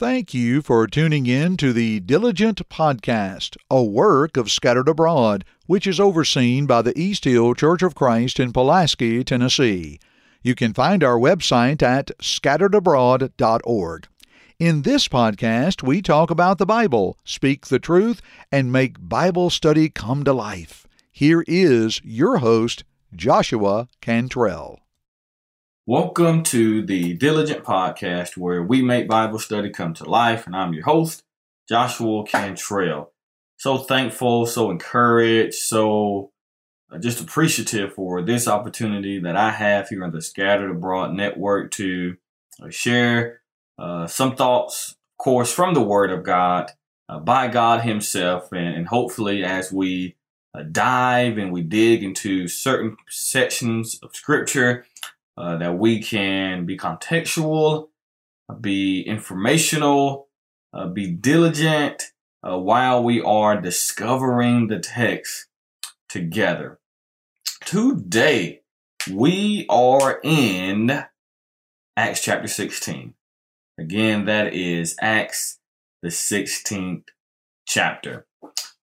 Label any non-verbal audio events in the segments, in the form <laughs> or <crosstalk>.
Thank you for tuning in to the Diligent Podcast, a work of Scattered Abroad, which is overseen by the East Hill Church of Christ in Pulaski, Tennessee. You can find our website at scatteredabroad.org. In this podcast, we talk about the Bible, speak the truth, and make Bible study come to life. Here is your host, Joshua Cantrell. Welcome to the Diligent Podcast, where we make Bible study come to life. And I'm your host, Joshua Cantrell. So thankful, so encouraged, so uh, just appreciative for this opportunity that I have here on the Scattered Abroad Network to uh, share uh, some thoughts, of course, from the Word of God uh, by God Himself. And, and hopefully, as we uh, dive and we dig into certain sections of Scripture, uh, that we can be contextual, be informational, uh, be diligent uh, while we are discovering the text together. Today, we are in Acts chapter 16. Again, that is Acts, the 16th chapter.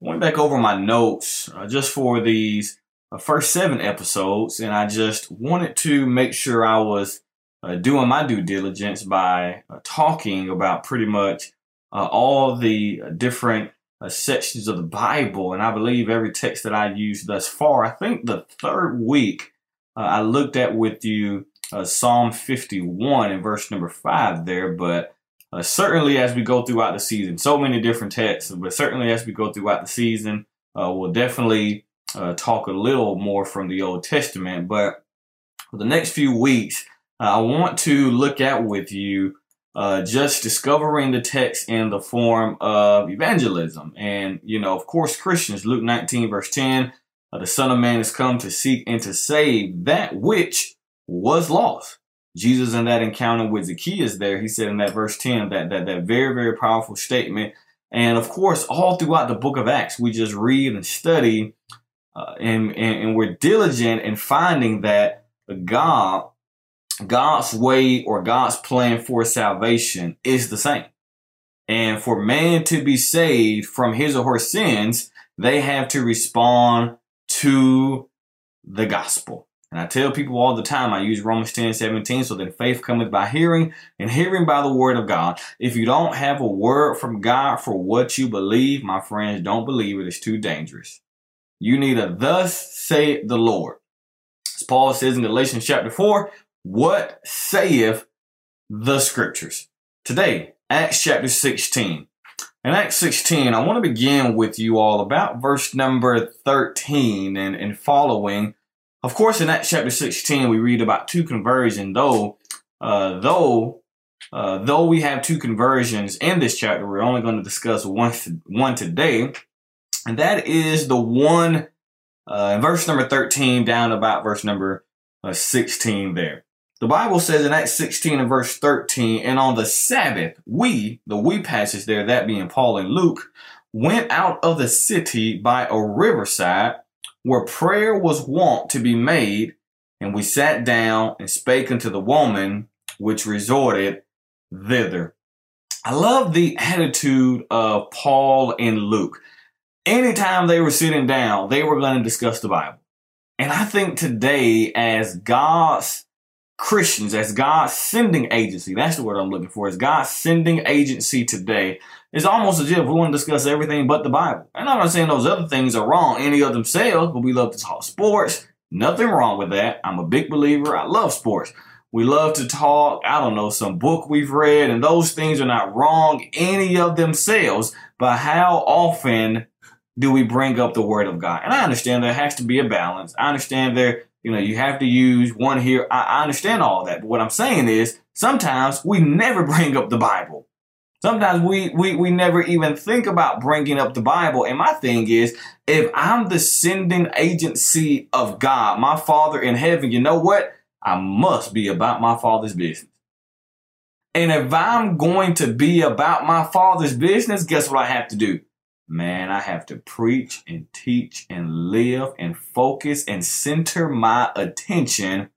Went back over my notes uh, just for these uh, first seven episodes, and I just wanted to make sure I was uh, doing my due diligence by uh, talking about pretty much uh, all the different uh, sections of the Bible. And I believe every text that I used thus far, I think the third week uh, I looked at with you Psalm 51 and verse number five there, but certainly as we go throughout the season, so many different texts, but certainly as we go throughout the season, we'll definitely uh, talk a little more from the Old Testament. But for the next few weeks, uh, I want to look at with you uh, just discovering the text in the form of evangelism. And, you know, of course, Christians, Luke 19, verse 10, uh, the Son of Man has come to seek and to save that which was lost. Jesus in that encounter with Zacchaeus there, he said in that verse 10, that, that, that very, very powerful statement. And of course, all throughout the book of Acts, we just read and study uh, and, and, and we're diligent in finding that God, God's way or God's plan for salvation is the same. And for man to be saved from his or her sins, they have to respond to the gospel. And I tell people all the time, I use Romans 10 17, so that faith cometh by hearing, and hearing by the word of God. If you don't have a word from God for what you believe, my friends, don't believe it. It's too dangerous. You need a thus say the Lord. As Paul says in Galatians chapter 4, what saith the scriptures? Today, Acts chapter 16. In Acts 16, I want to begin with you all about verse number 13 and, and following. Of course, in Acts chapter 16, we read about two conversions, though, uh, though, uh, though we have two conversions in this chapter, we're only going to discuss one, one today. And that is the one uh, verse number 13 down about verse number uh, 16 there. The Bible says in Acts 16 and verse 13, and on the Sabbath, we, the we passage there, that being Paul and Luke, went out of the city by a riverside where prayer was wont to be made, and we sat down and spake unto the woman which resorted thither. I love the attitude of Paul and Luke anytime they were sitting down, they were going to discuss the Bible. And I think today, as God's Christians, as God's sending agency, that's the word I'm looking for, as God's sending agency today, it's almost as if we want to discuss everything but the Bible. And I'm not saying those other things are wrong, any of themselves, but we love to talk sports. Nothing wrong with that. I'm a big believer. I love sports. We love to talk, I don't know, some book we've read, and those things are not wrong, any of themselves, but how often do we bring up the word of God? And I understand there has to be a balance. I understand there, you know, you have to use one here. I, I understand all that. But what I'm saying is sometimes we never bring up the Bible. Sometimes we, we, we never even think about bringing up the Bible. And my thing is, if I'm the sending agency of God, my Father in heaven, you know what? I must be about my Father's business. And if I'm going to be about my Father's business, guess what I have to do? Man, I have to preach and teach and live and focus and center my attention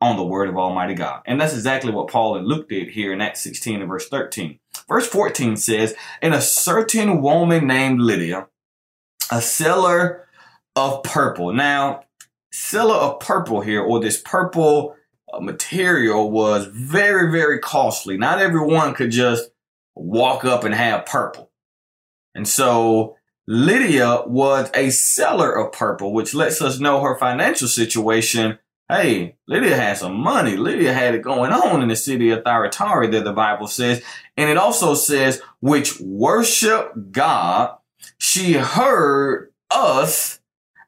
on the word of Almighty God. And that's exactly what Paul and Luke did here in Acts 16 and verse 13. Verse 14 says, And a certain woman named Lydia, a seller of purple. Now, seller of purple here, or this purple uh, material, was very, very costly. Not everyone could just walk up and have purple. And so Lydia was a seller of purple, which lets us know her financial situation. Hey, Lydia had some money. Lydia had it going on in the city of Thyatira, that the Bible says. And it also says, which worship God. She heard us.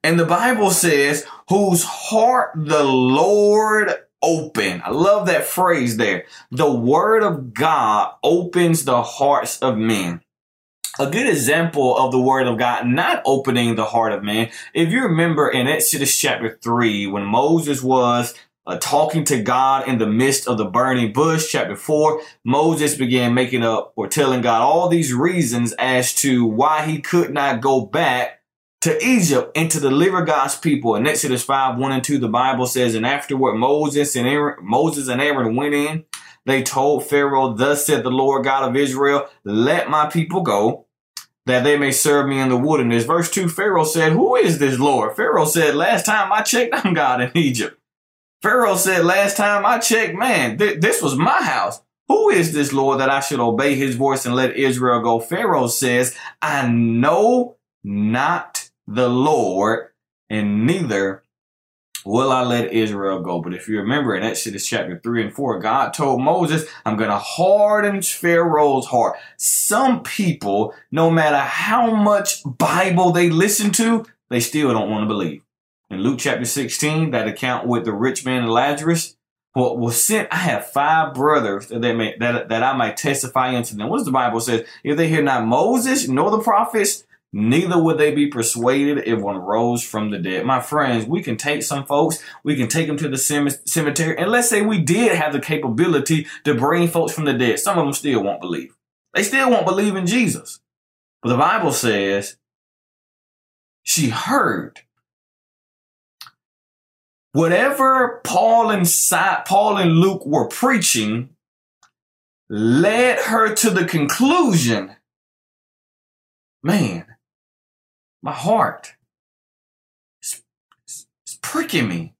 And the Bible says, whose heart the Lord open. I love that phrase there. The word of God opens the hearts of men. A good example of the word of God not opening the heart of man. If you remember in Exodus chapter 3, when Moses was uh, talking to God in the midst of the burning bush, chapter 4, Moses began making up or telling God all these reasons as to why he could not go back to Egypt and to deliver God's people. In Exodus 5, 1 and 2, the Bible says, And afterward Moses and Aaron, Moses and Aaron went in. They told Pharaoh, Thus said the Lord God of Israel, Let my people go, that they may serve me in the wilderness. Verse 2, Pharaoh said, Who is this Lord? Pharaoh said, Last time I checked, <laughs> I'm God in Egypt. Pharaoh said, Last time I checked, man, th- this was my house. Who is this Lord that I should obey his voice and let Israel go? Pharaoh says, I know not the Lord, and neither will I let Israel go. But if you remember in Exodus chapter 3 and 4, God told Moses, I'm going to harden Pharaoh's heart. Some people, no matter how much Bible they listen to, they still don't want to believe. In Luke chapter 16, that account with the rich man and Lazarus, what was sent, I have five brothers that, may, that, that I might testify unto them. What does the Bible say? If they hear not Moses nor the prophets, neither would they be persuaded if one rose from the dead. My friends, we can take some folks, we can take them to the cemetery, and let's say we did have the capability to bring folks from the dead. Some of them still won't believe. They still won't believe in Jesus. But the Bible says she heard. Whatever Paul and Paul and Luke were preaching led her to the conclusion, man, my heart is, pricking me.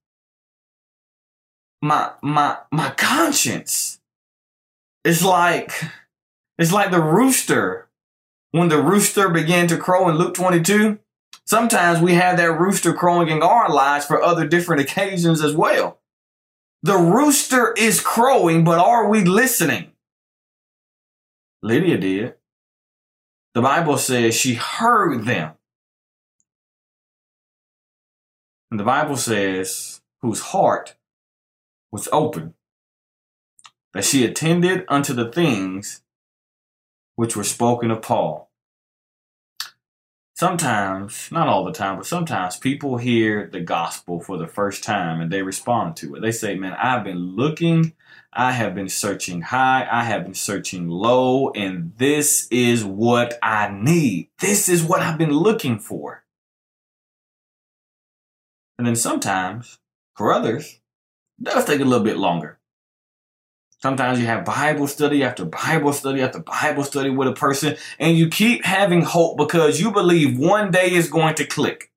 My my my conscience is like it's like the rooster when the rooster began to crow in Luke 22. Sometimes we have that rooster crowing in our lives for other different occasions as well. The rooster is crowing, but are we listening? Lydia did. The Bible says she heard them. And the Bible says, whose heart was open, that she attended unto the things which were spoken of Paul. Sometimes, not all the time, but sometimes people hear the gospel for the first time and they respond to it. They say, Man, I've been looking, I have been searching high, I have been searching low, and this is what I need. This is what I've been looking for. And then sometimes, for others, it does take a little bit longer. Sometimes you have Bible study after Bible study after Bible study with a person, and you keep having hope because you believe one day is going to click.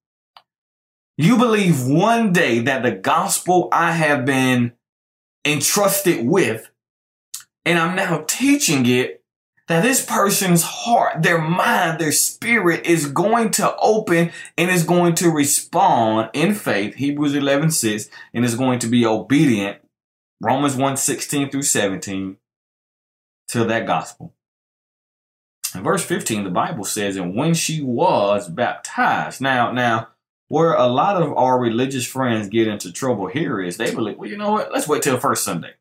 You believe one day that the gospel I have been entrusted with, and I'm now teaching it that this person's heart, their mind, their spirit is going to open and is going to respond in faith, Hebrews 11 6, and is going to be obedient, Romans 1 16 through 17, to that gospel. In verse 15, the Bible says, and when she was baptized. Now, now, where a lot of our religious friends get into trouble here is they believe, well, you know what? Let's wait till the first Sunday.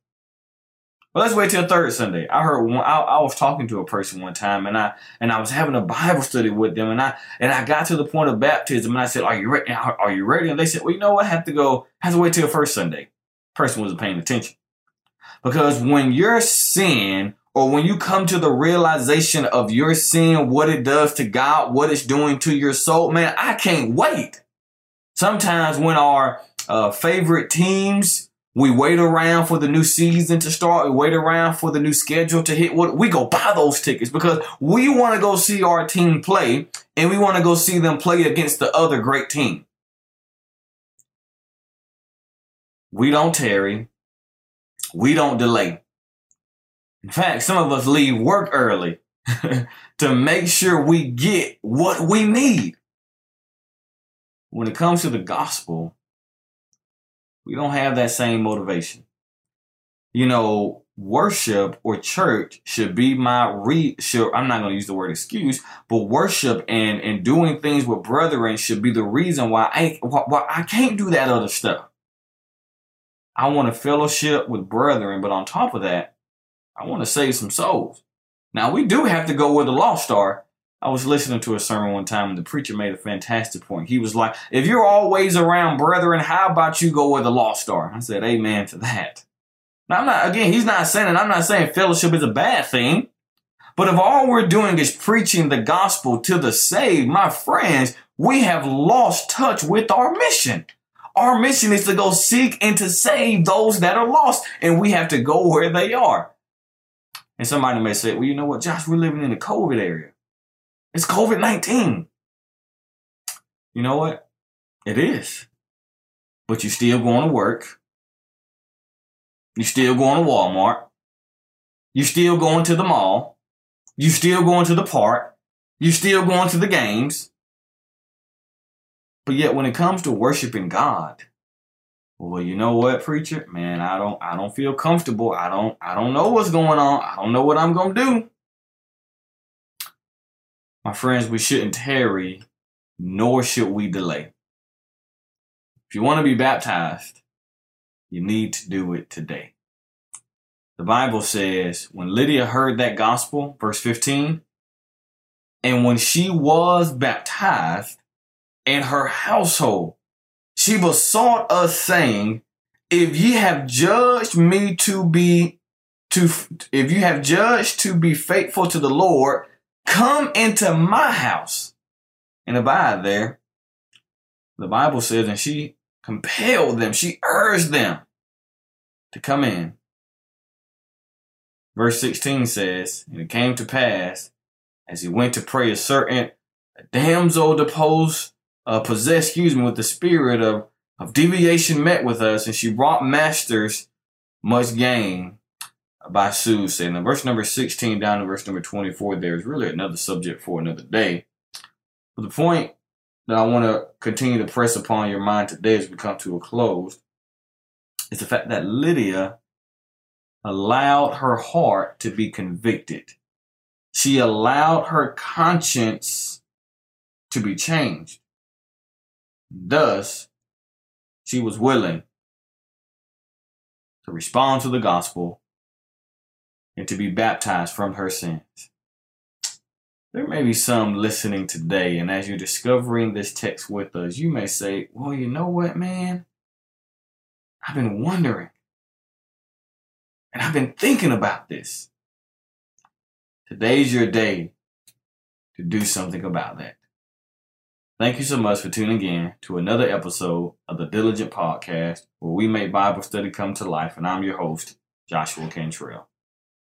Well, let's wait till third Sunday. I heard one. I, I, was talking to a person one time, and I and I was having a Bible study with them, and I and I got to the point of baptism, and I said, "Are you ready? Are you ready?" And they said, "Well, you know what? I have to go. I have to wait till first Sunday." Person wasn't paying attention because when your sin or when you come to the realization of your sin, what it does to God, what it's doing to your soul, man, I can't wait. Sometimes when our uh, favorite teams We wait around for the new season to start. We wait around for the new schedule to hit. We go buy those tickets because we want to go see our team play and we want to go see them play against the other great team. We don't tarry. We don't delay. In fact, some of us leave work early <laughs> to make sure we get what we need. When it comes to the gospel, we don't have that same motivation. You know, worship or church should be my re should I'm not going to use the word excuse, but worship and and doing things with brethren should be the reason why I why I can't do that other stuff. I want to fellowship with brethren, but on top of that, I want to save some souls. Now we do have to go where the lost are. I was listening to a sermon one time and the preacher made a fantastic point. He was like, if you're always around brethren, how about you go where the lost are? I said, amen to that. Now I'm not, again, he's not saying, I'm not saying fellowship is a bad thing. But if all we're doing is preaching the gospel to the saved, my friends, we have lost touch with our mission. Our mission is to go seek and to save those that are lost, and we have to go where they are. And somebody may say, well, you know what, Josh, we're living in the COVID area. It's COVID 19. You know what? It is. But you're still going to work. You're still going to Walmart. You're still going to the mall. You're still going to the park. You're still going to the games. But yet when it comes to worshiping God, well, you know what, preacher? Man, I don't I don't feel comfortable. I don't I don't know what's going on. I don't know what I'm to do. My friends, we shouldn't tarry, nor should we delay. If you want to be baptized, you need to do it today. The Bible says when Lydia heard that gospel, verse 15, and when she was baptized, and her household. She besought us, saying, If ye have judged me to be to if you have judged to be faithful to the Lord, come into my house and abide there. The Bible says, and she compelled them, she urged them to come in. Verse 16 says, And it came to pass, as he went to pray, a certain damsel deposed uh, possessed, excuse me, with the spirit of, of deviation met with us, and she brought masters much gain by soothsaying. Now, verse number 16 down to verse number 24, there is really another subject for another day. But the point that I want to continue to press upon your mind today as we come to a close is the fact that Lydia allowed her heart to be convicted. She allowed her conscience to be changed. Thus, she was willing to respond to the gospel and to be baptized from her sins. There may be some listening today, and as you're discovering this text with us, you may say, Well, you know what, man? I've been wondering. And I've been thinking about this. Today's your day to do something about that. Thank you so much for tuning in to another episode of the Diligent Podcast, where we make Bible study come to life. And I'm your host, Joshua Cantrell.